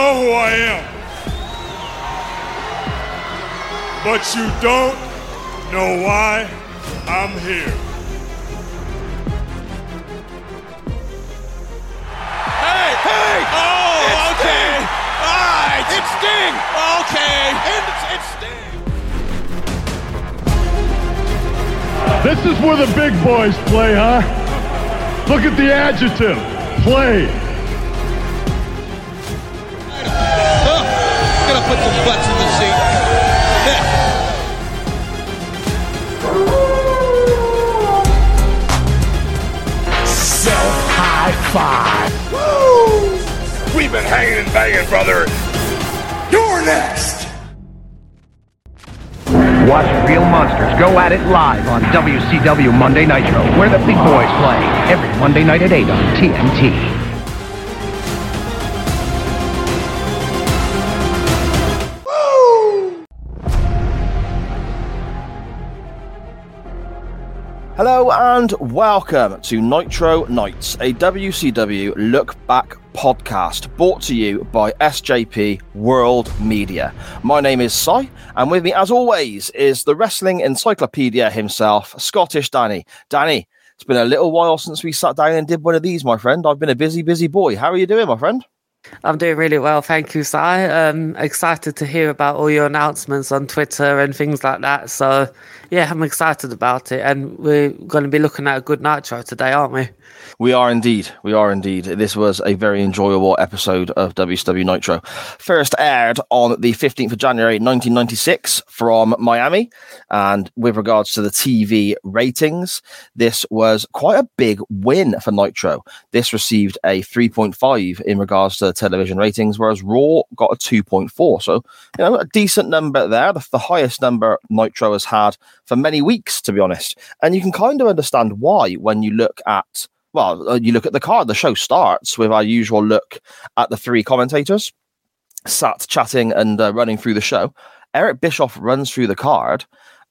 Know who I am. But you don't know why I'm here. Hey! Hey! Oh, okay. All right. It's Sting. Okay. And it's, it's Sting. This is where the big boys play, huh? Look at the adjective. Play. We've been hanging and banging, brother. You're next. Watch Real Monsters go at it live on WCW Monday Nitro, where the big boys play every Monday night at 8 on TNT. Hello and welcome to Nitro Nights, a WCW look back podcast brought to you by SJP World Media. My name is Si, and with me, as always, is the wrestling encyclopedia himself, Scottish Danny. Danny, it's been a little while since we sat down and did one of these, my friend. I've been a busy, busy boy. How are you doing, my friend? I'm doing really well, thank you, Si. Um, excited to hear about all your announcements on Twitter and things like that. So, yeah, I'm excited about it, and we're going to be looking at a good nitro today, aren't we? We are indeed. We are indeed. This was a very enjoyable episode of WCW Nitro. First aired on the 15th of January 1996 from Miami. And with regards to the TV ratings, this was quite a big win for Nitro. This received a 3.5 in regards to television ratings, whereas Raw got a 2.4. So, you know, a decent number there. The, the highest number Nitro has had for many weeks, to be honest. And you can kind of understand why when you look at well, uh, you look at the card. The show starts with our usual look at the three commentators sat chatting and uh, running through the show. Eric Bischoff runs through the card,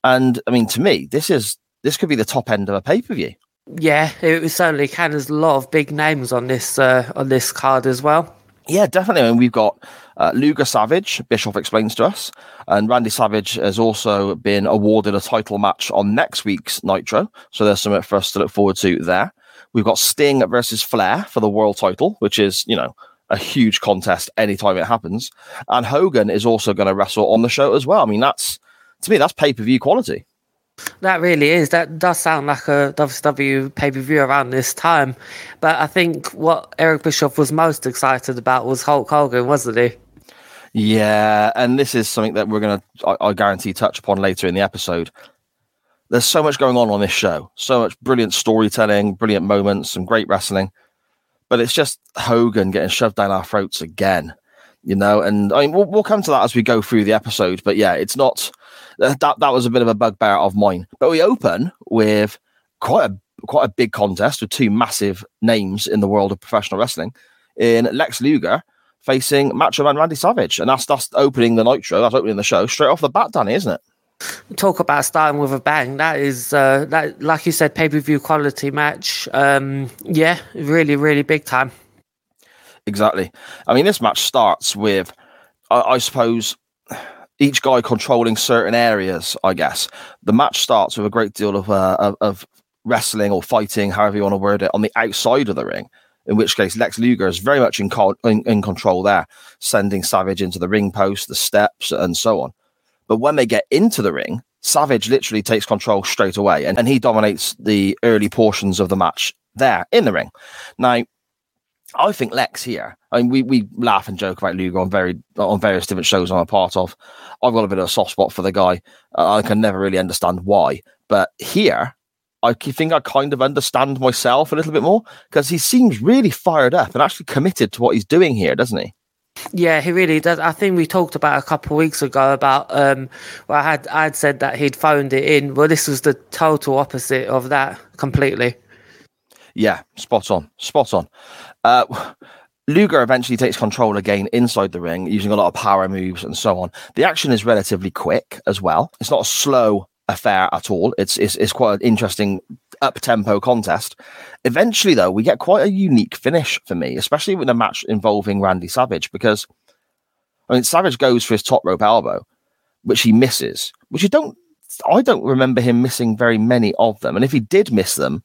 and I mean, to me, this is this could be the top end of a pay per view. Yeah, it was certainly can. There's a lot of big names on this uh, on this card as well. Yeah, definitely. I mean, we've got uh, Luger Savage, Bischoff explains to us, and Randy Savage has also been awarded a title match on next week's Nitro. So there's something for us to look forward to there. We've got Sting versus Flair for the world title, which is, you know, a huge contest anytime it happens. And Hogan is also going to wrestle on the show as well. I mean, that's, to me, that's pay per view quality. That really is. That does sound like a WCW pay per view around this time. But I think what Eric Bischoff was most excited about was Hulk Hogan, wasn't he? Yeah, and this is something that we're going to, I, guarantee, touch upon later in the episode. There's so much going on on this show, so much brilliant storytelling, brilliant moments, some great wrestling. But it's just Hogan getting shoved down our throats again, you know. And I mean, we'll, we'll come to that as we go through the episode. But yeah, it's not that that was a bit of a bugbear of mine. But we open with quite a quite a big contest with two massive names in the world of professional wrestling in Lex Luger facing Macho Man Randy Savage, and that's that's opening the Nitro. That's opening the show straight off the bat, Danny, isn't it? Talk about starting with a bang. That is uh, that, like you said, pay per view quality match. Um, yeah, really, really big time. Exactly. I mean, this match starts with, I, I suppose, each guy controlling certain areas. I guess the match starts with a great deal of uh, of, wrestling or fighting, however you want to word it, on the outside of the ring. In which case, Lex Luger is very much in, co- in, in control there, sending Savage into the ring post, the steps, and so on. But when they get into the ring, Savage literally takes control straight away and, and he dominates the early portions of the match there in the ring. Now, I think Lex here. I mean, we, we laugh and joke about Luger on very on various different shows I'm a part of. I've got a bit of a soft spot for the guy. Uh, I can never really understand why, but here I think I kind of understand myself a little bit more because he seems really fired up and actually committed to what he's doing here, doesn't he? Yeah, he really does. I think we talked about a couple of weeks ago about um well I had I had said that he'd phoned it in. Well this was the total opposite of that completely. Yeah, spot on, spot on. Uh, Luger eventually takes control again inside the ring, using a lot of power moves and so on. The action is relatively quick as well. It's not a slow affair at all. It's it's, it's quite an interesting up tempo contest. Eventually, though, we get quite a unique finish for me, especially with a match involving Randy Savage, because I mean Savage goes for his top rope elbow, which he misses, which you don't. I don't remember him missing very many of them, and if he did miss them,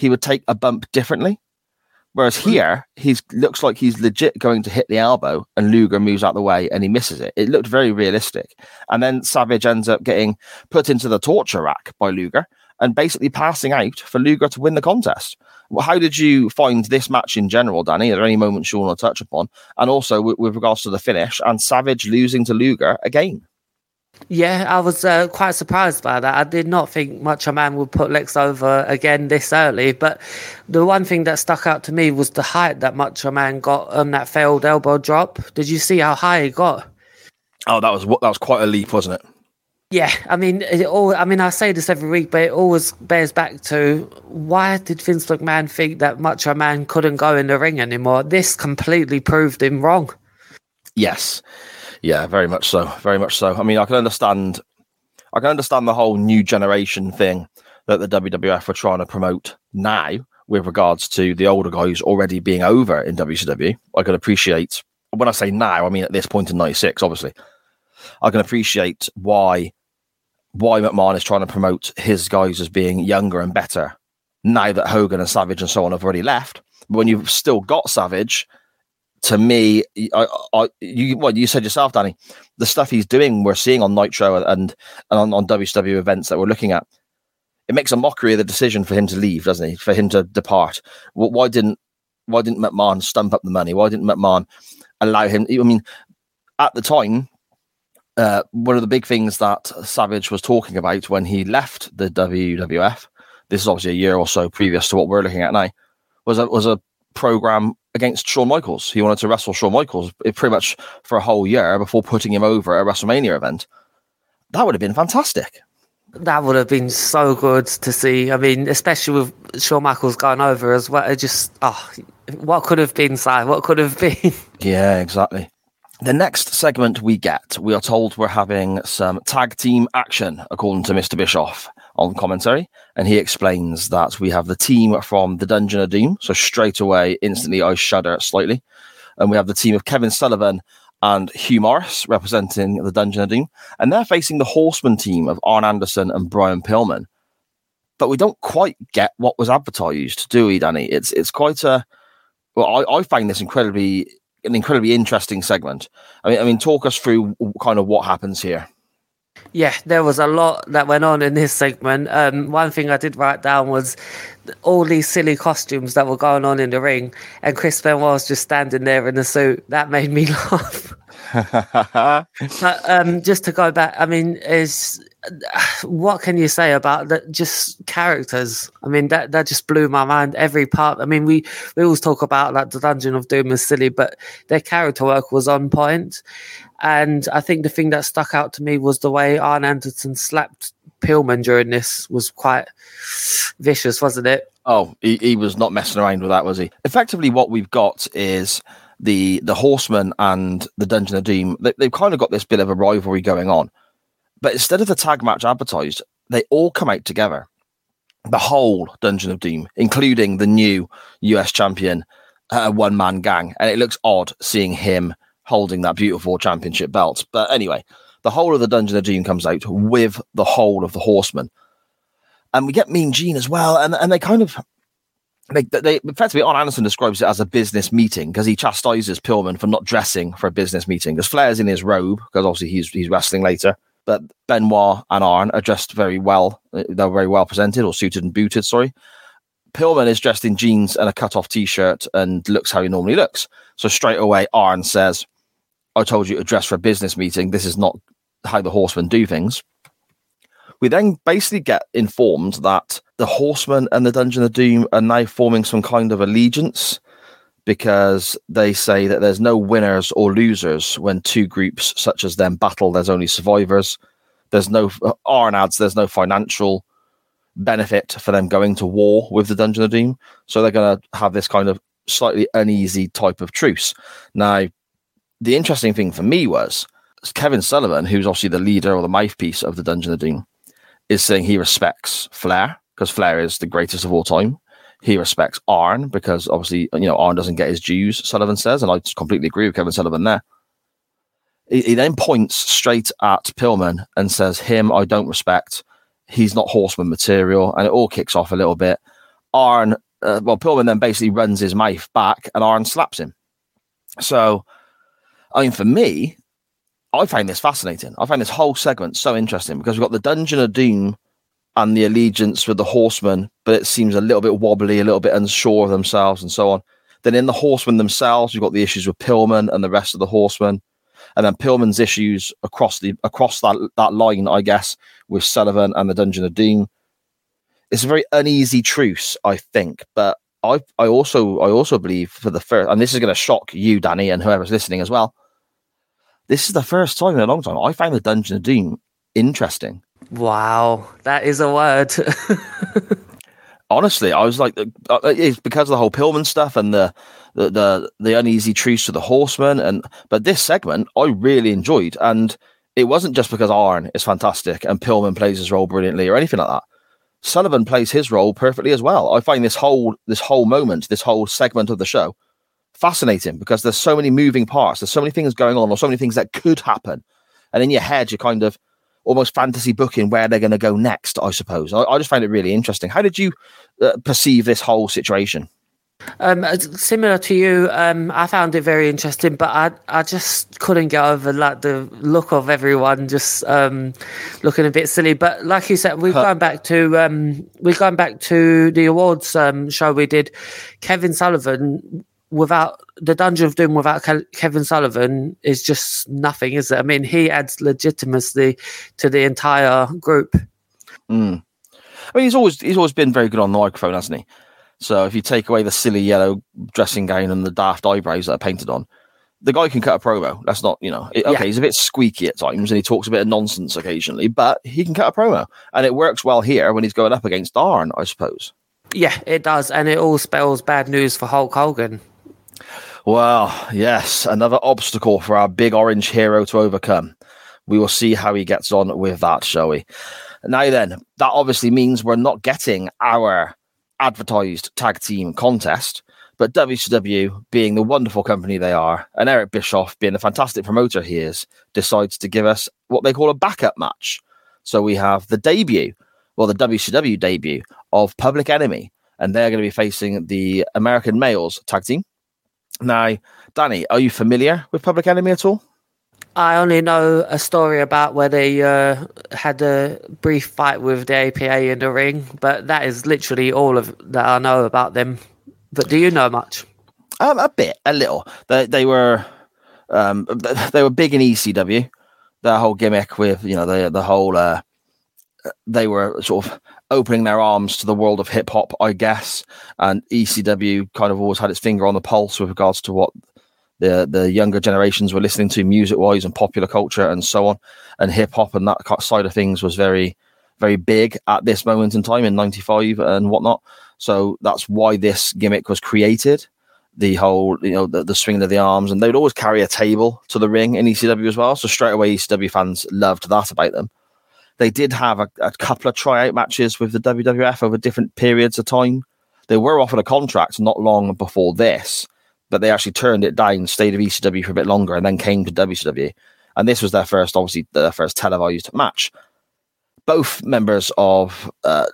he would take a bump differently. Whereas hmm. here, he's looks like he's legit going to hit the elbow, and Luger moves out the way and he misses it. It looked very realistic. And then Savage ends up getting put into the torture rack by Luger and basically passing out for Luger to win the contest. Well, how did you find this match in general, Danny? Are there any moments you want to touch upon? And also with, with regards to the finish and Savage losing to Luger again. Yeah, I was uh, quite surprised by that. I did not think Macho Man would put Lex over again this early, but the one thing that stuck out to me was the height that Macho Man got on that failed elbow drop. Did you see how high he got? Oh, that was that was quite a leap, wasn't it? Yeah, I mean, it all. I mean, I say this every week, but it always bears back to why did Vince McMahon think that Macho Man couldn't go in the ring anymore? This completely proved him wrong. Yes, yeah, very much so. Very much so. I mean, I can understand. I can understand the whole new generation thing that the WWF were trying to promote now with regards to the older guys already being over in WCW. I can appreciate when I say now, I mean at this point in '96. Obviously, I can appreciate why why McMahon is trying to promote his guys as being younger and better now that Hogan and Savage and so on have already left. But when you've still got Savage to me, I, I, you what you said yourself, Danny, the stuff he's doing, we're seeing on Nitro and, and on, on WCW events that we're looking at, it makes a mockery of the decision for him to leave, doesn't he? For him to depart. Why didn't why didn't McMahon stump up the money? Why didn't McMahon allow him? I mean, at the time, uh, one of the big things that Savage was talking about when he left the WWF, this is obviously a year or so previous to what we're looking at now, was a was a program against Shawn Michaels. He wanted to wrestle Shawn Michaels pretty much for a whole year before putting him over at a WrestleMania event. That would have been fantastic. That would have been so good to see. I mean, especially with Shawn Michaels going over as well. It just, oh, what could have been, Si? What could have been? Yeah, exactly. The next segment we get, we are told we're having some tag team action, according to Mr. Bischoff on commentary. And he explains that we have the team from the Dungeon of Doom. So straight away, instantly, I shudder slightly. And we have the team of Kevin Sullivan and Hugh Morris representing the Dungeon of Doom. And they're facing the Horseman team of Arn Anderson and Brian Pillman. But we don't quite get what was advertised, do we, Danny? It's it's quite a well, I, I find this incredibly an incredibly interesting segment. I mean, I mean, talk us through kind of what happens here. Yeah, there was a lot that went on in this segment. Um, one thing I did write down was all these silly costumes that were going on in the ring, and Chris Benoit was just standing there in a suit. That made me laugh. but um, just to go back, I mean, is what can you say about that? Just characters. I mean, that that just blew my mind. Every part. I mean, we we always talk about like the Dungeon of Doom is silly, but their character work was on point. And I think the thing that stuck out to me was the way Arn Anderson slapped Pillman during this was quite vicious, wasn't it? Oh, he, he was not messing around with that, was he? Effectively, what we've got is the the Horseman and the Dungeon of Doom. They, they've kind of got this bit of a rivalry going on, but instead of the tag match advertised, they all come out together. The whole Dungeon of Doom, including the new US champion, uh, one man gang, and it looks odd seeing him holding that beautiful championship belt. But anyway, the whole of the Dungeon of Doom comes out with the whole of the Horsemen. And we get Mean Gene as well. And, and they kind of, they, they effectively, Arn Anderson describes it as a business meeting because he chastises Pillman for not dressing for a business meeting because Flair's in his robe because obviously he's, he's wrestling later. But Benoit and Arn are dressed very well. They're very well presented or suited and booted, sorry. Pillman is dressed in jeans and a cut off t shirt and looks how he normally looks. So straight away, Arn says, I told you to dress for a business meeting. This is not how the horsemen do things. We then basically get informed that the Horsemen and the Dungeon of Doom are now forming some kind of allegiance because they say that there's no winners or losers when two groups such as them battle. There's only survivors. There's no Arn adds. There's no financial benefit for them going to war with the Dungeon of Doom. So they're going to have this kind of slightly uneasy type of truce. Now, the interesting thing for me was Kevin Sullivan, who's obviously the leader or the mouthpiece of the Dungeon of Doom, is saying he respects Flair because Flair is the greatest of all time. He respects Arn because obviously, you know, Arn doesn't get his dues, Sullivan says, and I completely agree with Kevin Sullivan there. He, he then points straight at Pillman and says, Him I don't respect. He's not horseman material. And it all kicks off a little bit. Arn, uh, well, Pillman then basically runs his mouth back and Arn slaps him. So, I mean, for me, I find this fascinating. I find this whole segment so interesting because we've got the Dungeon of Doom and the allegiance with the horsemen, but it seems a little bit wobbly, a little bit unsure of themselves, and so on. Then in the horsemen themselves, you've got the issues with Pillman and the rest of the horsemen, and then Pillman's issues across the across that that line, I guess, with Sullivan and the Dungeon of Doom. It's a very uneasy truce, I think, but I I also I also believe for the first, and this is going to shock you, Danny, and whoever's listening as well. This is the first time in a long time I find the Dungeon of Doom interesting. Wow, that is a word. Honestly, I was like, uh, uh, it's because of the whole Pillman stuff and the, the the the uneasy truce to the Horsemen, and but this segment I really enjoyed, and it wasn't just because Arn is fantastic and Pillman plays his role brilliantly or anything like that. Sullivan plays his role perfectly as well. I find this whole this whole moment, this whole segment of the show, fascinating because there's so many moving parts, there's so many things going on, or so many things that could happen, and in your head you're kind of almost fantasy booking where they're going to go next. I suppose I, I, just find it really interesting. How did you uh, perceive this whole situation? Um, similar to you, um, I found it very interesting, but I I just couldn't get over like the look of everyone just um, looking a bit silly. But like you said, we've huh. gone back to um, we've gone back to the awards um, show we did. Kevin Sullivan without the Dungeon of Doom without Kevin Sullivan is just nothing, is it? I mean, he adds legitimacy to the entire group. Mm. I mean, he's always he's always been very good on the microphone, hasn't he? So if you take away the silly yellow dressing gown and the daft eyebrows that are painted on, the guy can cut a promo. That's not, you know, it, okay, yeah. he's a bit squeaky at times and he talks a bit of nonsense occasionally, but he can cut a promo. And it works well here when he's going up against Arn, I suppose. Yeah, it does. And it all spells bad news for Hulk Hogan. Well, yes, another obstacle for our big orange hero to overcome. We will see how he gets on with that, shall we? Now, then, that obviously means we're not getting our advertised tag team contest, but WCW, being the wonderful company they are, and Eric Bischoff, being the fantastic promoter he is, decides to give us what they call a backup match. So we have the debut, well, the WCW debut of Public Enemy, and they're going to be facing the American Males tag team. Now, Danny, are you familiar with Public Enemy at all? I only know a story about where they uh, had a brief fight with the APA in the ring, but that is literally all of that I know about them. But do you know much? Um, a bit, a little. They, they were um, they were big in ECW. Their whole gimmick with you know the the whole uh, they were sort of opening their arms to the world of hip hop, I guess. And ECW kind of always had its finger on the pulse with regards to what the the younger generations were listening to music wise and popular culture and so on. And hip hop and that side of things was very, very big at this moment in time in '95 and whatnot. So that's why this gimmick was created. The whole, you know, the, the swinging of the arms, and they'd always carry a table to the ring in ECW as well. So straight away, ECW fans loved that about them. They did have a, a couple of tryout matches with the WWF over different periods of time. They were offered a contract not long before this, but they actually turned it down, stayed at ECW for a bit longer, and then came to WCW. And this was their first, obviously, their first televised match. Both members of uh,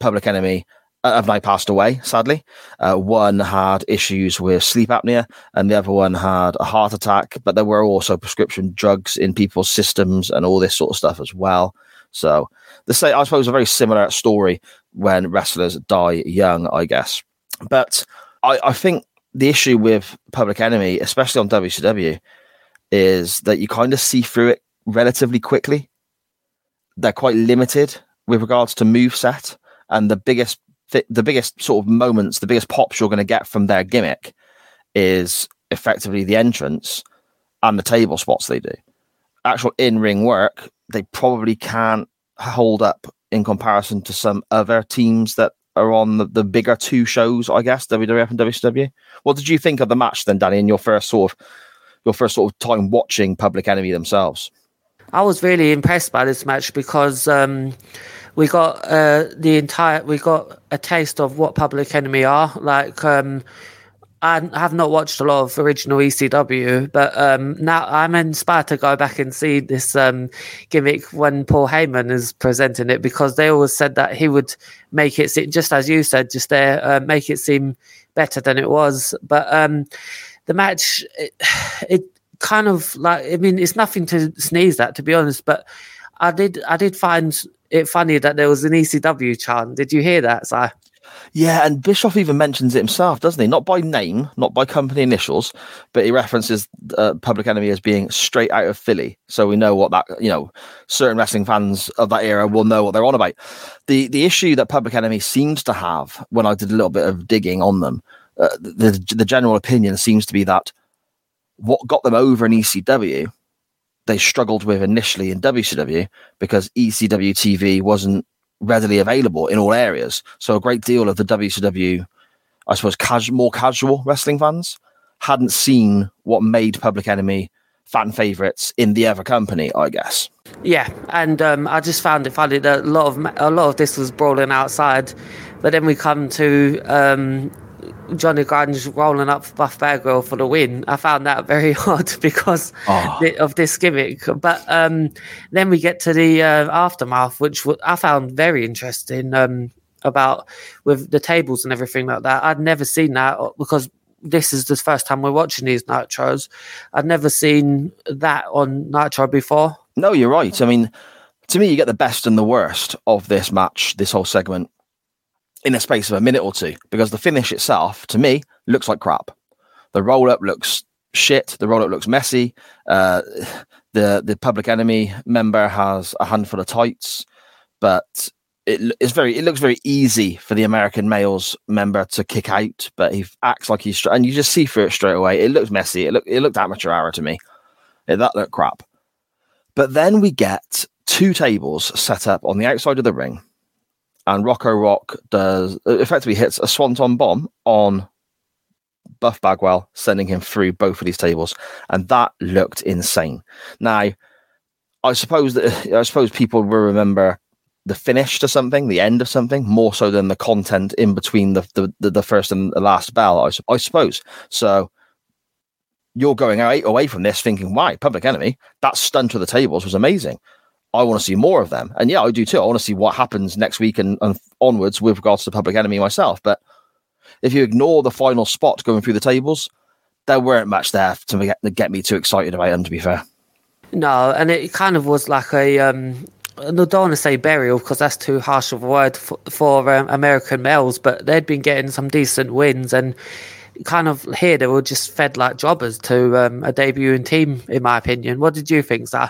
Public Enemy have now passed away, sadly. Uh, one had issues with sleep apnea, and the other one had a heart attack. But there were also prescription drugs in people's systems and all this sort of stuff as well. So, the same, I suppose, a very similar story when wrestlers die young, I guess. But I, I think the issue with Public Enemy, especially on WCW, is that you kind of see through it relatively quickly. they're quite limited with regards to move set, and the biggest th- the biggest sort of moments, the biggest pops you're going to get from their gimmick is effectively the entrance and the table spots they do. Actual in ring work, they probably can't hold up in comparison to some other teams that are on the, the bigger two shows, I guess, WWF and WCW. What did you think of the match then, Danny, in your first sort of your first sort of time watching Public Enemy themselves? I was really impressed by this match because um, we got uh, the entire we got a taste of what Public Enemy are like. Um, I have not watched a lot of original ECW, but um, now I'm inspired to go back and see this um, gimmick when Paul Heyman is presenting it because they always said that he would make it seem, just as you said, just there, uh, make it seem better than it was. But um, the match, it, it kind of like, I mean, it's nothing to sneeze at, to be honest, but I did, I did find it funny that there was an ECW chant. Did you hear that, sir? Yeah, and Bischoff even mentions it himself, doesn't he? Not by name, not by company initials, but he references uh, Public Enemy as being straight out of Philly. So we know what that, you know, certain wrestling fans of that era will know what they're on about. The the issue that Public Enemy seems to have when I did a little bit of digging on them, uh, the the general opinion seems to be that what got them over in ECW, they struggled with initially in WCW because ECW TV wasn't readily available in all areas. So a great deal of the WCW, I suppose, cas- more casual wrestling fans hadn't seen what made Public Enemy fan favorites in the other company, I guess. Yeah, and um, I just found it funny that a lot of a lot of this was brawling outside, but then we come to um, Johnny Grunge rolling up Buff Bagwell for the win. I found that very odd because oh. of this gimmick. But um, then we get to the uh, aftermath, which I found very interesting um, about with the tables and everything like that. I'd never seen that uh, because this is the first time we're watching these nitros. I'd never seen that on nitro before. No, you're right. I mean, to me, you get the best and the worst of this match, this whole segment in a space of a minute or two because the finish itself, to me, looks like crap. The roll up looks shit. The roll up looks messy. Uh, the the public enemy member has a handful of tights, but it, it's very it looks very easy for the American males member to kick out, but he acts like he's and you just see through it straight away. It looks messy. It looked it looked amateur hour to me. It, that looked crap. But then we get two tables set up on the outside of the ring and Rocco Rock does uh, effectively hits a swanton bomb on Buff Bagwell, sending him through both of these tables, and that looked insane. Now, I suppose that I suppose people will remember the finish to something, the end of something, more so than the content in between the the, the, the first and the last bell. I, I suppose so. You're going away from this thinking, "Why, Public Enemy? That stunt to the tables was amazing." I want to see more of them. And yeah, I do too. I want to see what happens next week and, and onwards with regards to Public Enemy myself. But if you ignore the final spot going through the tables, there weren't much there to get, to get me too excited about them, to be fair. No, and it kind of was like a. Um, I don't want to say burial because that's too harsh of a word for, for um, American males, but they'd been getting some decent wins and kind of here they were just fed like jobbers to um, a debuting team, in my opinion. What did you think, sir?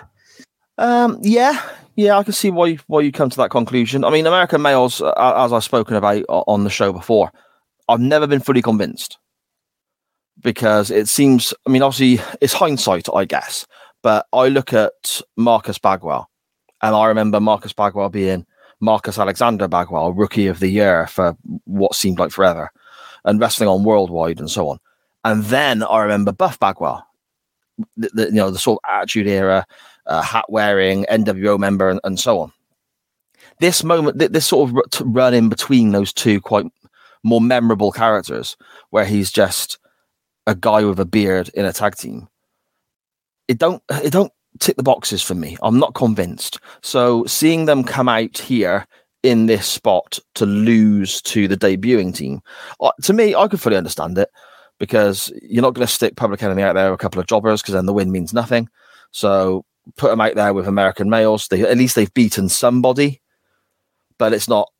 Um, yeah, yeah, I can see why why you come to that conclusion. I mean, American males, uh, as I've spoken about on the show before, I've never been fully convinced because it seems. I mean, obviously, it's hindsight, I guess, but I look at Marcus Bagwell, and I remember Marcus Bagwell being Marcus Alexander Bagwell, Rookie of the Year for what seemed like forever, and wrestling on Worldwide and so on. And then I remember Buff Bagwell, the, the you know the sort of Attitude Era uh, hat wearing NWO member, and, and, so on. This moment, this sort of run in between those two quite more memorable characters, where he's just a guy with a beard in a tag team. It don't it don't tick the boxes for me. I'm not convinced. So seeing them come out here in this spot to lose to the debuting team, uh, to me, I could fully understand it because you're not going to stick Public Enemy out there with a couple of jobbers because then the win means nothing. So put them out there with American males. They at least they've beaten somebody, but it's not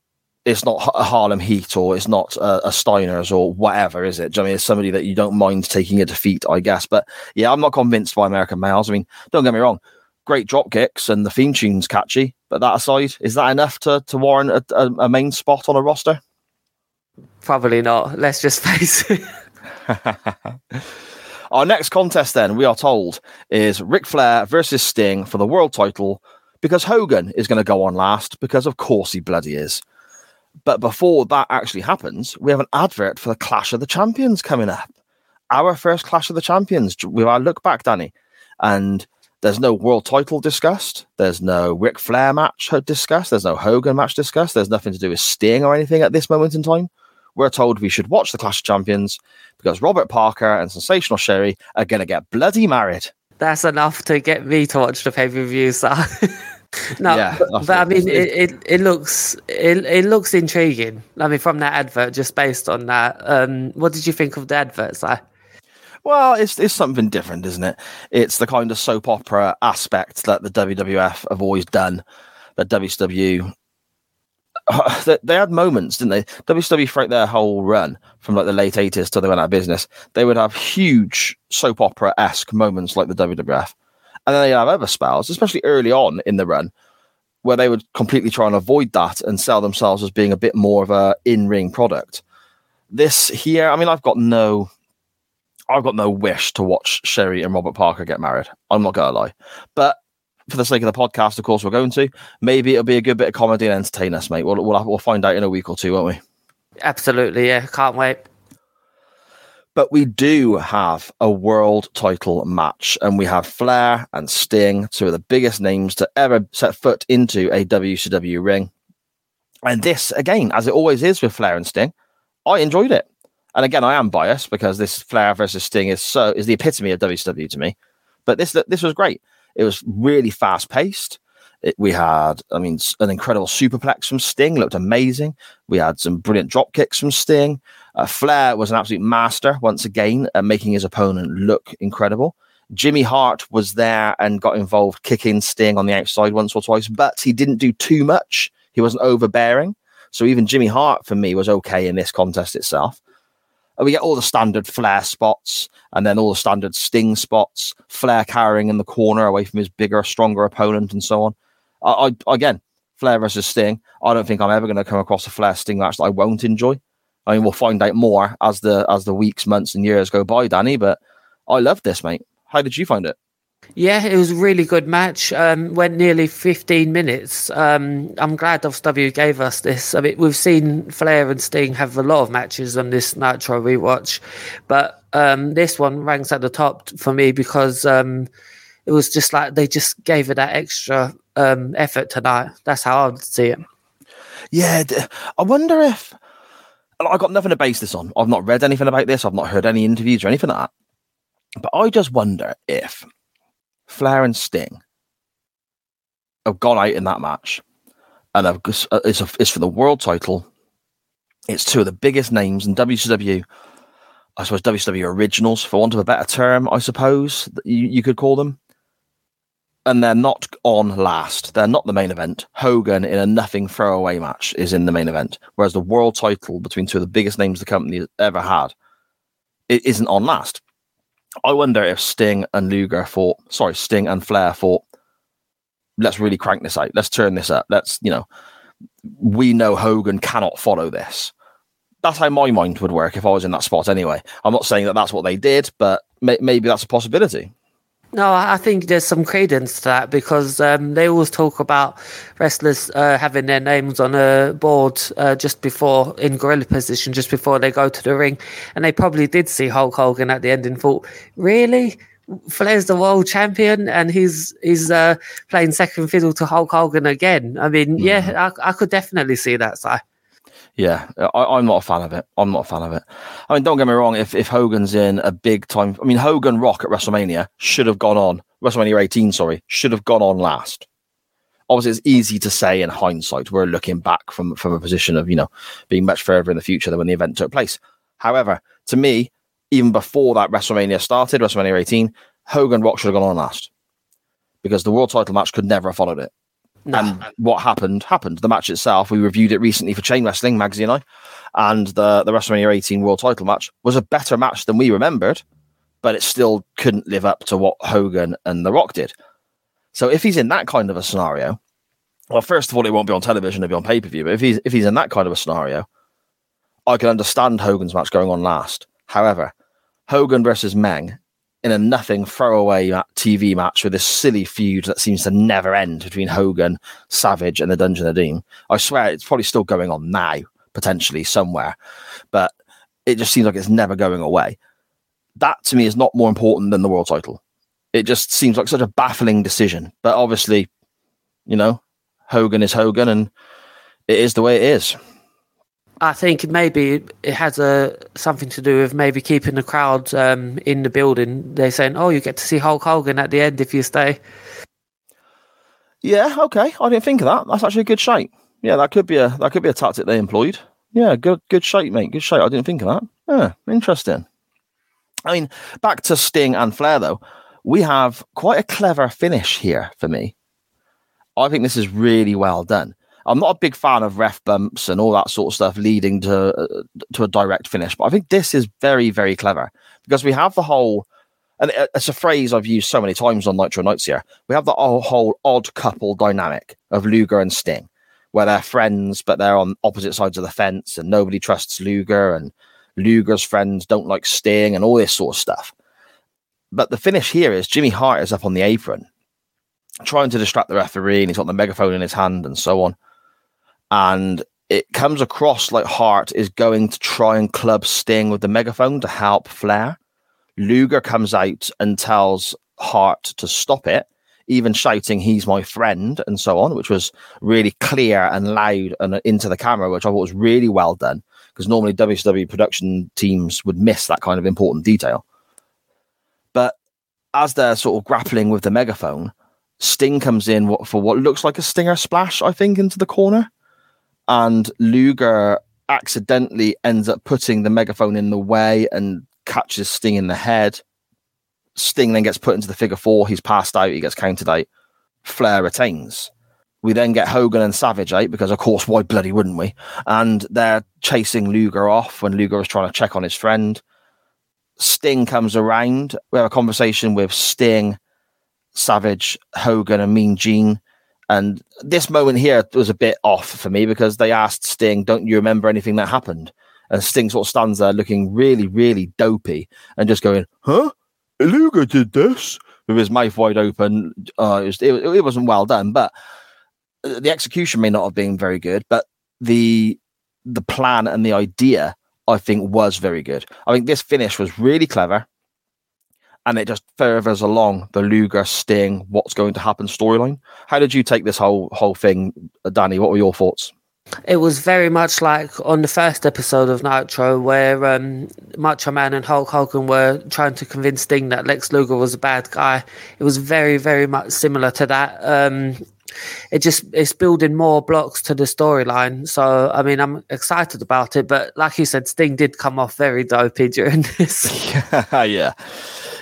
it's not a Harlem Heat or it's not a, a Steiners or whatever, is it? I mean, it's somebody that you don't mind taking a defeat, I guess. But yeah, I'm not convinced by American males. I mean, don't get me wrong, great drop kicks and the theme tune's catchy, But that aside, is that enough to, to warrant a, a, a main spot on a roster? Probably not. Let's just face it. Our next contest, then, we are told, is Ric Flair versus Sting for the world title because Hogan is going to go on last because, of course, he bloody is. But before that actually happens, we have an advert for the Clash of the Champions coming up. Our first Clash of the Champions. We our look back, Danny, and there's no world title discussed. There's no Ric Flair match discussed. There's no Hogan match discussed. There's nothing to do with Sting or anything at this moment in time we're told we should watch the Clash of Champions because Robert Parker and Sensational Sherri are going to get bloody married. That's enough to get me to watch the pay per view. So. no, Yeah, but, but I mean, it, it, it looks it, it looks intriguing. I mean, from that advert, just based on that, um, what did you think of the advert? Si? Well, it's it's something different, isn't it? It's the kind of soap opera aspect that the WWF have always done. That WCW they, they had moments, didn't they? WCW throughout their whole run from like the late eighties till they went out of business, they would have huge soap opera esque moments like the WWF, and then they have other spells, especially early on in the run, where they would completely try and avoid that and sell themselves as being a bit more of a in ring product. This here, I mean, I've got no, I've got no wish to watch Sherri and Robert Parker get married. I'm not gonna lie, but for the sake of the podcast, of course, we're going to. Maybe it'll be a good bit of comedy and entertain us, mate. We'll we'll, we'll find out in a week or two, won't we? Absolutely, yeah. Can't wait. But we do have a world title match, and we have Flair and Sting, two of the biggest names to ever set foot into a WCW ring. And this, again, as it always is with Flair and Sting, I enjoyed it. And again, I am biased because this Flair versus Sting is so is the epitome of WCW to me. But this this was great. It was really fast paced. We had, I mean, an incredible superplex from Sting, looked amazing. We had some brilliant drop kicks from Sting. Uh, Flair was an absolute master once again at making his opponent look incredible. Jimmy Hart was there and got involved kicking Sting on the outside once or twice, but he didn't do too much. He wasn't overbearing. So even Jimmy Hart for me was okay in this contest itself. And we get all the standard Flair spots and then all the standard Sting spots, Flair carrying in the corner away from his bigger, stronger opponent and so on. I, I again, Flair versus Sting. I don't think I'm ever going to come across a Flair Sting match that I won't enjoy. I mean, we'll find out more as the as the weeks, months, and years go by, Danny. But I love this, mate. How did you find it? Yeah, it was a really good match. Um, went nearly 15 minutes. Um, I'm glad WCW gave us this. I mean, we've seen Flair and Sting have a lot of matches on this Nitro rewatch, but um, this one ranks at the top for me because um, it was just like they just gave it that extra um, effort tonight. That's how I would see it. Yeah, I wonder if I got nothing to base this on. I've not read anything about this. I've not heard any interviews or anything like that. But I just wonder if Flair and Sting have gone out in that match, and uh, it's, a, it's for the world title. It's two of the biggest names in WCW. I suppose WCW originals, for want of a better term, I suppose you, you could call them. And they're not on last. They're not the main event. Hogan in a nothing throwaway match is in the main event, whereas the world title between two of the biggest names the company has ever had, it isn't on last. I wonder if Sting and Luger thought, sorry, Sting and Flair thought, let's really crank this out. Let's turn this up. Let's, you know, we know Hogan cannot follow this. That's how my mind would work if I was in that spot anyway. I'm not saying that that's what they did, but may- maybe that's a possibility. No, I think there's some credence to that because um, they always talk about wrestlers uh, having their names on a board uh, just before in gorilla position, just before they go to the ring, and they probably did see Hulk Hogan at the end and thought, "Really, Flair's the world champion, and he's he's uh, playing second fiddle to Hulk Hogan again." I mean, yeah, I, I could definitely see that side. Yeah, I, I'm not a fan of it. I'm not a fan of it. I mean, don't get me wrong. If if Hogan's in a big time, I mean, Hogan Rock at WrestleMania should have gone on. WrestleMania 18, sorry, should have gone on last. Obviously, it's easy to say in hindsight. We're looking back from from a position of you know being much further in the future than when the event took place. However, to me, even before that WrestleMania started, WrestleMania 18, Hogan Rock should have gone on last because the world title match could never have followed it. No. And what happened happened. The match itself, we reviewed it recently for Chain Wrestling, Magsy and I, and the the WrestleMania 18 World Title match was a better match than we remembered, but it still couldn't live up to what Hogan and The Rock did. So if he's in that kind of a scenario, well, first of all, it won't be on television; it'll be on pay per view. But if he's if he's in that kind of a scenario, I can understand Hogan's match going on last. However, Hogan versus Meng in a nothing throwaway TV match with this silly feud that seems to never end between Hogan, Savage, and the Dungeon of Doom. I swear it's probably still going on now, potentially somewhere, but it just seems like it's never going away. That to me is not more important than the world title. It just seems like such a baffling decision. But obviously, you know, Hogan is Hogan and it is the way it is. I think maybe it has a something to do with maybe keeping the crowd um, in the building. They're saying, "Oh, you get to see Hulk Hogan at the end if you stay." Yeah, okay. I didn't think of that. That's actually a good shape. Yeah, that could be a that could be a tactic they employed. Yeah, good good shape, mate. Good shape. I didn't think of that. Yeah, interesting. I mean, back to Sting and Flair though. We have quite a clever finish here for me. I think this is really well done. I'm not a big fan of ref bumps and all that sort of stuff leading to uh, to a direct finish, but I think this is very very clever because we have the whole and it's a phrase I've used so many times on Nitro Nights here. We have the whole odd couple dynamic of Luger and Sting, where they're friends but they're on opposite sides of the fence, and nobody trusts Luger, and Luger's friends don't like Sting, and all this sort of stuff. But the finish here is Jimmy Hart is up on the apron, trying to distract the referee, and he's got the megaphone in his hand, and so on and it comes across like Hart is going to try and club Sting with the megaphone to help Flair. Luger comes out and tells Hart to stop it, even shouting, He's my friend, and so on, which was really clear and loud and into the camera, which I thought was really well done because normally WCW production teams would miss that kind of important detail. But as they're sort of grappling with the megaphone, Sting comes in for what looks like a stinger splash, I think, into the corner and Luger accidentally ends up putting the megaphone in the way and catches Sting in the head. Sting then gets put into the figure four. He's passed out. He gets counted out. Flair retains. We then get Hogan and Savage out because, of course, why bloody wouldn't we? And they're chasing Luger off when Luger is trying to check on his friend. Sting comes around. We have a conversation with Sting, Savage, Hogan, and Mean Gene. And this moment here was a bit off for me because they asked Sting, Don't you remember anything that happened? And Sting sort of stands there looking really, really dopey and just going, Huh? Luger did this with his mouth wide open. Uh, it, was, it, it wasn't well done, but the execution may not have been very good, but the the plan and the idea I think was very good. I think this finish was really clever and it just furthers along the Luger Sting, what's going to happen storyline. How did you take this whole whole thing, Danny? What were your thoughts? It was very much like on the first episode of Nitro, where um, Macho Man and Hulk Hogan were trying to convince Sting that Lex Luger was a bad guy. It was very, very much similar to that. Um, it just it's building more blocks to the storyline. So I mean, I'm excited about it. But like you said, Sting did come off very dopey during this. yeah.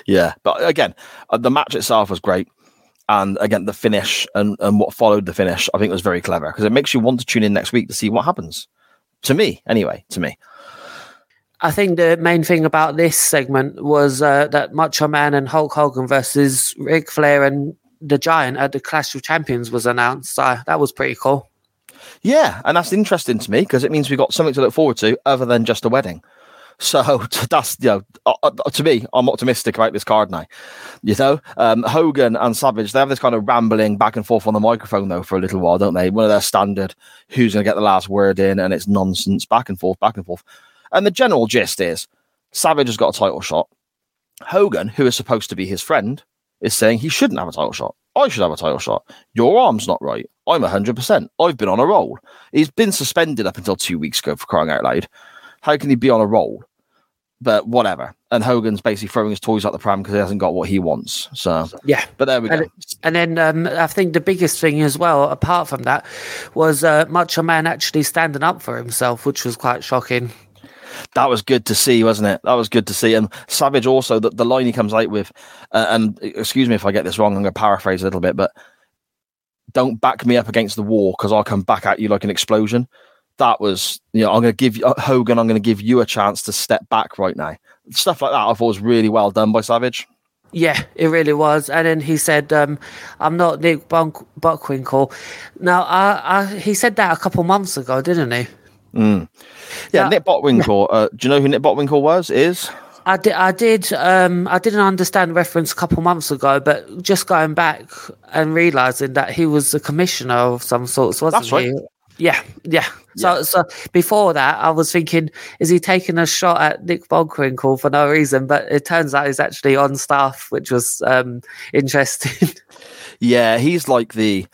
Yeah, but again, uh, the match itself was great, and again, the finish and and what followed the finish, I think was very clever because it makes you want to tune in next week to see what happens. To me, anyway, to me. I think the main thing about this segment was uh, that Macho Man and Hulk Hogan versus Ric Flair and the Giant at the Clash of Champions was announced. So that was pretty cool. Yeah, and that's interesting to me because it means we've got something to look forward to other than just a wedding. So that's you know uh, uh, to me, I'm optimistic about this card now. You know, um, Hogan and Savage they have this kind of rambling back and forth on the microphone though for a little while, don't they? One of their standard, who's going to get the last word in, and it's nonsense back and forth, back and forth. And the general gist is, Savage has got a title shot. Hogan, who is supposed to be his friend, is saying he shouldn't have a title shot. I should have a title shot. Your arm's not right. I'm 100%. I've been on a roll. He's been suspended up until two weeks ago for crying out loud. How can he be on a roll? But whatever. And Hogan's basically throwing his toys out the pram because he hasn't got what he wants. So yeah, but there we and, go. And then um, I think the biggest thing as well, apart from that, was uh, Macho Man actually standing up for himself, which was quite shocking. That was good to see, wasn't it? That was good to see. And Savage also, the, the line he comes out with, uh, and excuse me if I get this wrong, I'm going to paraphrase a little bit, but don't back me up against the wall because I'll come back at you like an explosion that was, you know, I'm going to give you, uh, Hogan, I'm going to give you a chance to step back right now. Stuff like that I thought was really well done by Savage. Yeah, it really was. And then he said, um, "I'm not Nick Bunk- Buckwinkle." Now, I, I, he said that a couple months ago, didn't he? Yeah, Yeah. Nick Bockwinkel. Uh, do you know who Nick Bockwinkel was? Is I did. I did. Um, I didn't understand the reference a couple months ago, but just going back and realizing that he was a commissioner of some sorts, wasn't That's right. Yeah, yeah. So, so before that, I was thinking, is he taking a shot at Nick Bockwinkel for no reason? But it turns out he's actually on staff, which was um, interesting. Yeah, he's like the,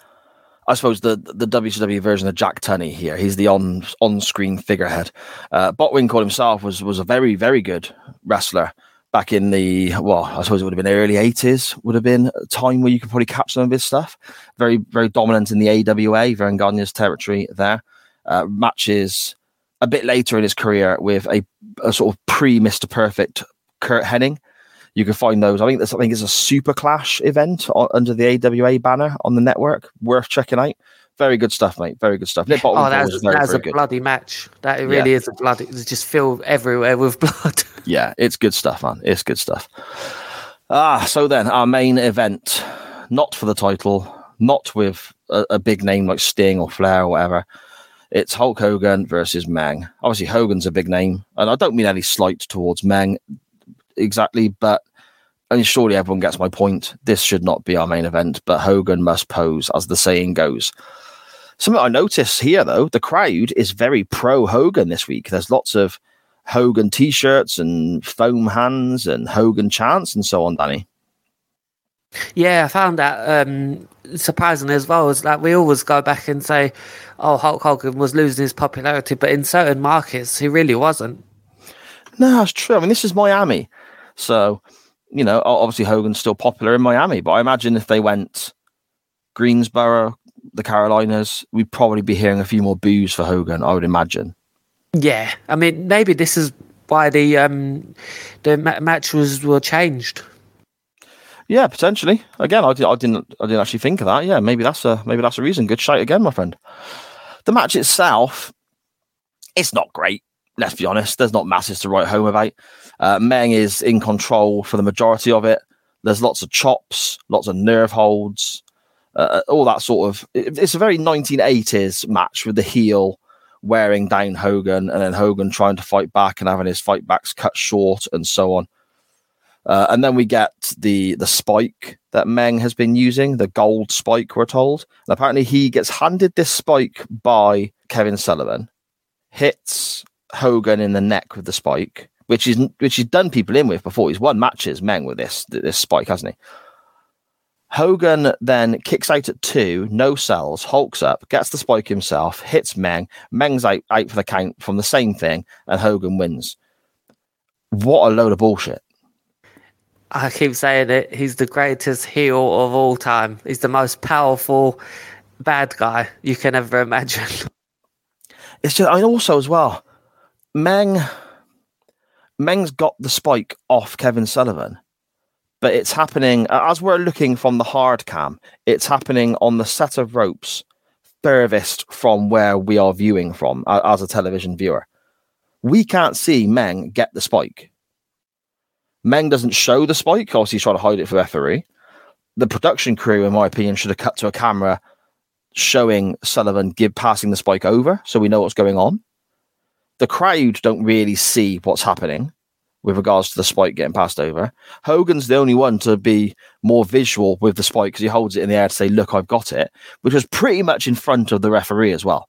I suppose the the WCW version of Jack Tunney here. He's the on on screen figurehead. Uh, Bockwinkel himself was was a very very good wrestler back in the well, I suppose it would have been early eighties. Would have been a time where you could probably catch some of his stuff. Very very dominant in the AWA, Verne Gagne's territory there. Uh, matches a bit later in his career with a, a sort of pre Mister Perfect Curt Hennig. You can find those. I think there's I think it's a Super Clash event under the AWA banner on the network. Worth checking out. Very good stuff, mate. Very good stuff. Nick oh, Bockwinkel that's was very, very a good. bloody match. That it really is a bloody. It's just filled everywhere with blood. Yeah, it's good stuff, man. It's good stuff. Ah, so then our main event, not for the title, not with a, a big name like Sting or Flair or whatever. It's Hulk Hogan versus Meng. Obviously, Hogan's a big name, and I don't mean any slight towards Meng exactly, but I mean, surely everyone gets my point. This should not be our main event, but Hogan must pose, as the saying goes. Something I notice here, though, the crowd is very pro Hogan this week. There's lots of Hogan t-shirts and foam hands and Hogan chants and so on, Danny. Yeah, I found that um, surprising as well. Is that we always go back and say, "Oh, Hulk Hogan was losing his popularity," but in certain markets, he really wasn't. No, that's true. I mean, this is Miami. So, you know, obviously Hogan's still popular in Miami, but I imagine if they went Greensboro, the Carolinas, we'd probably be hearing a few more boos for Hogan, I would imagine. Yeah, I mean, maybe this is why the um, the ma- match was were changed. Yeah, potentially. Again, I, di- I didn't I didn't actually think of that. Yeah, maybe that's a maybe that's a reason. Good shout again, my friend. The match itself, it's not great. Let's be honest. There's not masses to write home about. Uh, Meng is in control for the majority of it. There's lots of chops, lots of nerve holds, uh, all that sort of. It's a very 1980s match with the heel wearing down Hogan and then Hogan trying to fight back and having his fight backs cut short and so on. Uh, and then we get the the spike that Meng has been using, the gold spike, we're told. And apparently, he gets handed this spike by Kevin Sullivan, hits Hogan in the neck with the spike, which is which he's done people in with before. He's won matches, Meng, with this this spike, hasn't he? Hogan then kicks out at two, no sells, hulks up, gets the spike himself, hits Meng. Meng's out, out for the count from the same thing, and Hogan wins. What a load of bullshit. I keep saying it. He's the greatest heel of all time. He's the most powerful bad guy you can ever imagine. it's just, I mean, also as well, Meng, Meng's got the spike off Kevin Sullivan, but it's happening as we're looking from the hard cam. It's happening on the set of ropes furthest from where we are viewing from as a television viewer. We can't see Meng get the spike. Meng doesn't show the spike, obviously he's trying to hide it for referee. The production crew, in my opinion, should have cut to a camera showing Sullivan give passing the spike over so we know what's going on. The crowd don't really see what's happening with regards to the spike getting passed over. Hogan's the only one to be more visual with the spike because he holds it in the air to say, Look, I've got it, which was pretty much in front of the referee as well.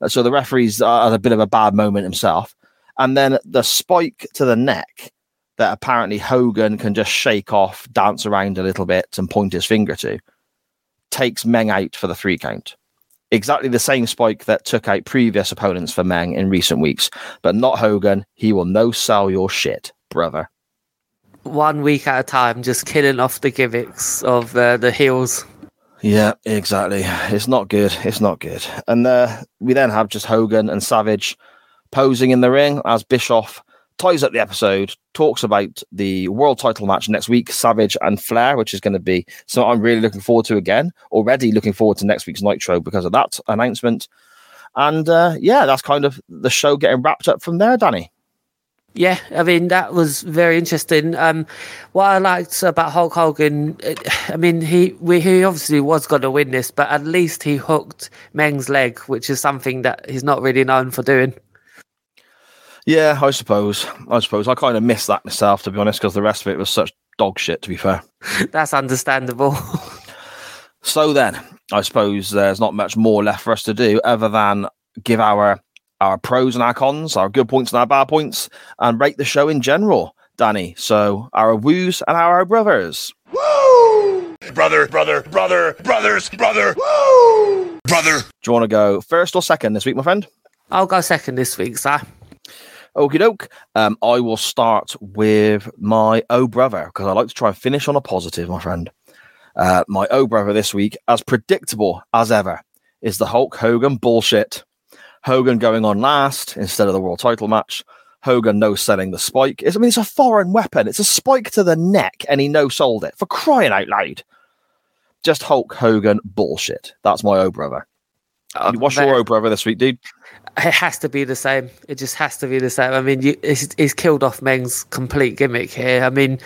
Uh, So the referee's uh, had a bit of a bad moment himself. And then the spike to the neck that apparently Hogan can just shake off, dance around a little bit, and point his finger to takes Meng out for the three count. Exactly the same spike that took out previous opponents for Meng in recent weeks, but not Hogan. He will no sell your shit, brother. One week at a time, just killing off the gimmicks of uh, the heels. Yeah, exactly. It's not good. It's not good. And uh, we then have just Hogan and Savage posing in the ring as Bischoff ties up the episode, talks about the world title match next week, Savage and Flair, which is going to be something I'm really looking forward to again. Already looking forward to next week's Nitro because of that announcement. And uh, yeah, that's kind of the show getting wrapped up from there, Danny. Yeah, I mean that was very interesting. Um, what I liked about Hulk Hogan, I mean he we, he obviously was going to win this, but at least he hooked Meng's leg, which is something that he's not really known for doing. Yeah, I suppose. I suppose I kind of missed that myself, to be honest, because the rest of it was such dog shit. To be fair, that's understandable. so then, I suppose there's not much more left for us to do other than give our our pros and our cons, our good points and our bad points, and rate the show in general, Danny. So our woos and our brothers. Woo! Brother, brother, brother, brothers, brother. Woo! Brother. Do you want to go first or second this week, my friend? I'll go second this week, sir. Okie doke. Um, I will start with my oh brother because I like to try and finish on a positive, my friend. Uh, my oh brother this week, as predictable as ever, is the Hulk Hogan bullshit. Hogan going on last instead of the world title match. Hogan no selling the spike. It's, I mean, it's a foreign weapon. It's a spike to the neck, and he no sold it for crying out loud. Just Hulk Hogan bullshit. That's my oh brother. Oh, What's your oh brother this week, dude? It has to be the same. It just has to be the same. I mean, you, he's, he's killed off Meng's complete gimmick here. I mean,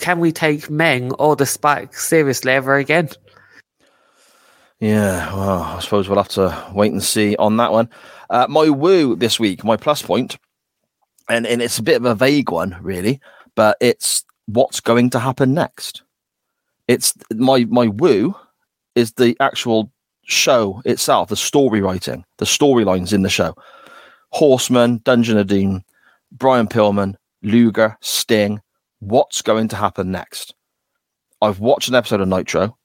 can we take Meng or the spike seriously ever again? Yeah, well, I suppose we'll have to wait and see on that one. Uh, my woo this week, my plus point, and, and it's a bit of a vague one, really, but it's what's going to happen next. It's my my woo is the actual show itself, the story writing, the storylines in the show. Horseman, Dungeon of Doom, Brian Pillman, Luger, Sting. What's going to happen next? I've watched an episode of Nitro,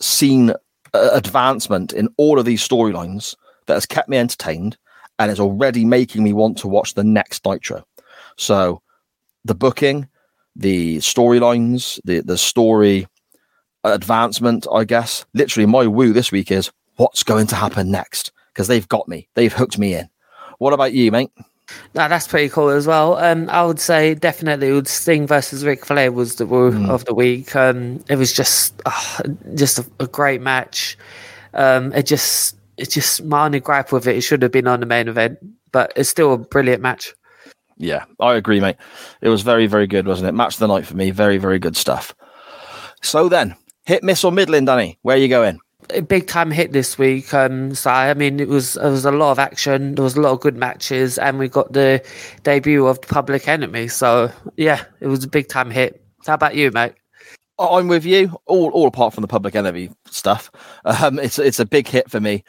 seen uh, advancement in all of these storylines that has kept me entertained and is already making me want to watch the next Nitro. So the booking, the storylines, the the story advancement, I guess. Literally, my woo this week is what's going to happen next because they've got me. They've hooked me in. What about you, mate? No, that's pretty cool as well. Um, I would say definitely would Sting versus Ric Flair was the woo mm. of the week. Um, it was just uh, just a, a, great match. Um, it just it just my only gripe with it. It should have been on the main event, but it's still a brilliant match. Yeah, I agree, mate. It was very very good, wasn't it? Match of the night for me. Very very good stuff. So then, hit, miss, or middling, Danny? Where are you going? a big time hit this week. Um, so I mean, it was there was a lot of action. There was a lot of good matches, and we got the debut of Public Enemy. So yeah, it was a big time hit. How about you, mate? I'm with you. All all apart from the Public Enemy stuff. Um, it's it's a big hit for me.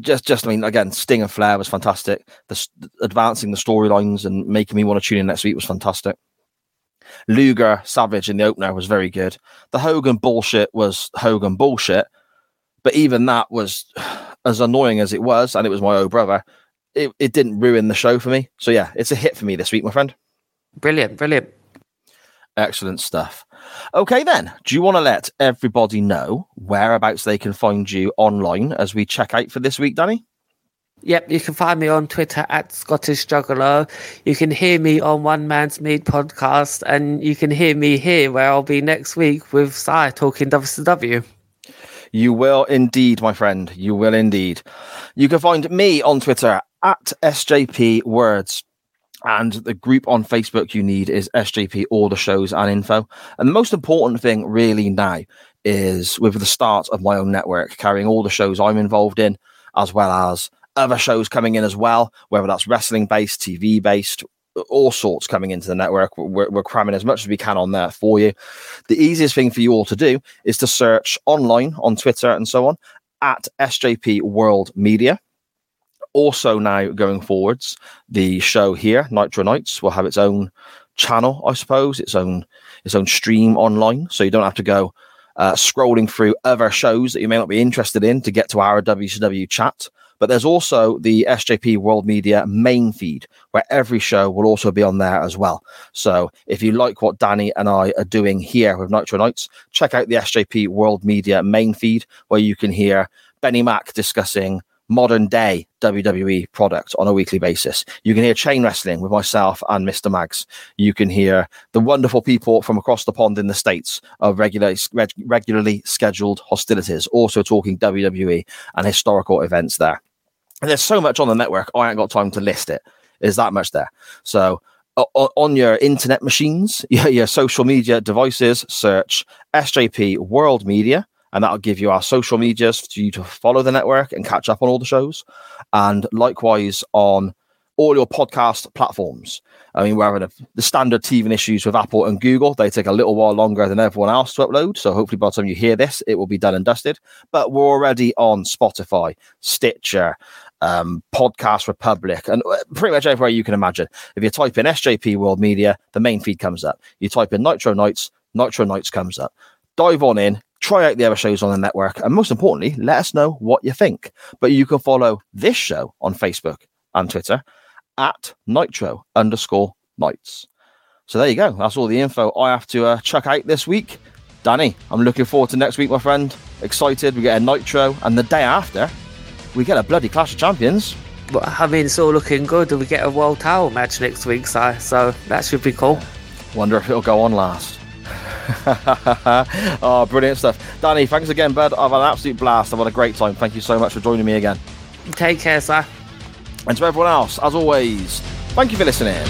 Just just I mean, again, Sting and Flair was fantastic. The advancing the storylines and making me want to tune in next week was fantastic. Luger Savage in the opener was very good. The Hogan bullshit was Hogan bullshit but even that was as annoying as it was, and it was my old brother. It, it didn't ruin the show for me. So yeah, it's a hit for me this week, my friend. Brilliant, brilliant. Excellent stuff. Okay, then, do you want to let everybody know whereabouts they can find you online as we check out for this week, Danny? Yep, you can find me on Twitter at Scottish Juggalo. You can hear me on One Man's Meat podcast, and you can hear me here where I'll be next week with Si talking WCW. You will indeed, my friend. You will indeed. You can find me on Twitter at SJP Words. And the group on Facebook you need is SJP, all the shows and info. And the most important thing, really, now is with the start of my own network, carrying all the shows I'm involved in, as well as other shows coming in as well, whether that's wrestling based, TV based, all sorts coming into the network. We're, we're, cramming as much as we can on there for you. The easiest thing for you all to do is to search online on Twitter and so on at SJP World Media. Also, now going forwards, the show here, Nitro Nights, will have its own channel, I suppose, its own its own stream online, so you don't have to go uh, scrolling through other shows that you may not be interested in to get to our WCW chat. But there's also the SJP World Media main feed, where every show will also be on there as well. So if you like what Danny and I are doing here with Nitro Nights, check out the SJP World Media main feed, where you can hear Benny Mack discussing modern day WWE product on a weekly basis. You can hear chain wrestling with myself and Mr. Mags. You can hear the wonderful people from across the pond in the States of regularly, reg- regularly scheduled hostilities, also talking WWE and historical events there. And there's so much on the network, I ain't got time to list it. There's that much there. So on your internet machines, your, your social media devices, search SJP World Media, and that'll give you our social medias for you to follow the network and catch up on all the shows. And likewise on all your podcast platforms. I mean, we're having a, the standard teething issues with Apple and Google. They take a little while longer than everyone else to upload. So hopefully by the time you hear this, it will be done and dusted. But we're already on Spotify, Stitcher, um, Podcast Republic, and uh, pretty much everywhere you can imagine. If you type in SJP World Media, the main feed comes up. You type in Nitro Nights, Nitro Nights comes up. Dive on in, try out the other shows on the network, and most importantly, let us know what you think. But you can follow this show on Facebook and Twitter at Nitro underscore Nights. So there you go. That's all the info I have to uh, check out this week. Danny, I'm looking forward to next week, my friend. Excited. We get a Nitro, and the day after, we get a bloody Clash of Champions. But I mean, it's all looking good. We get a world title match next week, so, so that should be cool. Wonder if it'll go on last. oh, brilliant stuff. Danny, thanks again, bud. I've had an absolute blast. I've had a great time. Thank you so much for joining me again. Take care, sir. And to everyone else, as always, thank you for listening.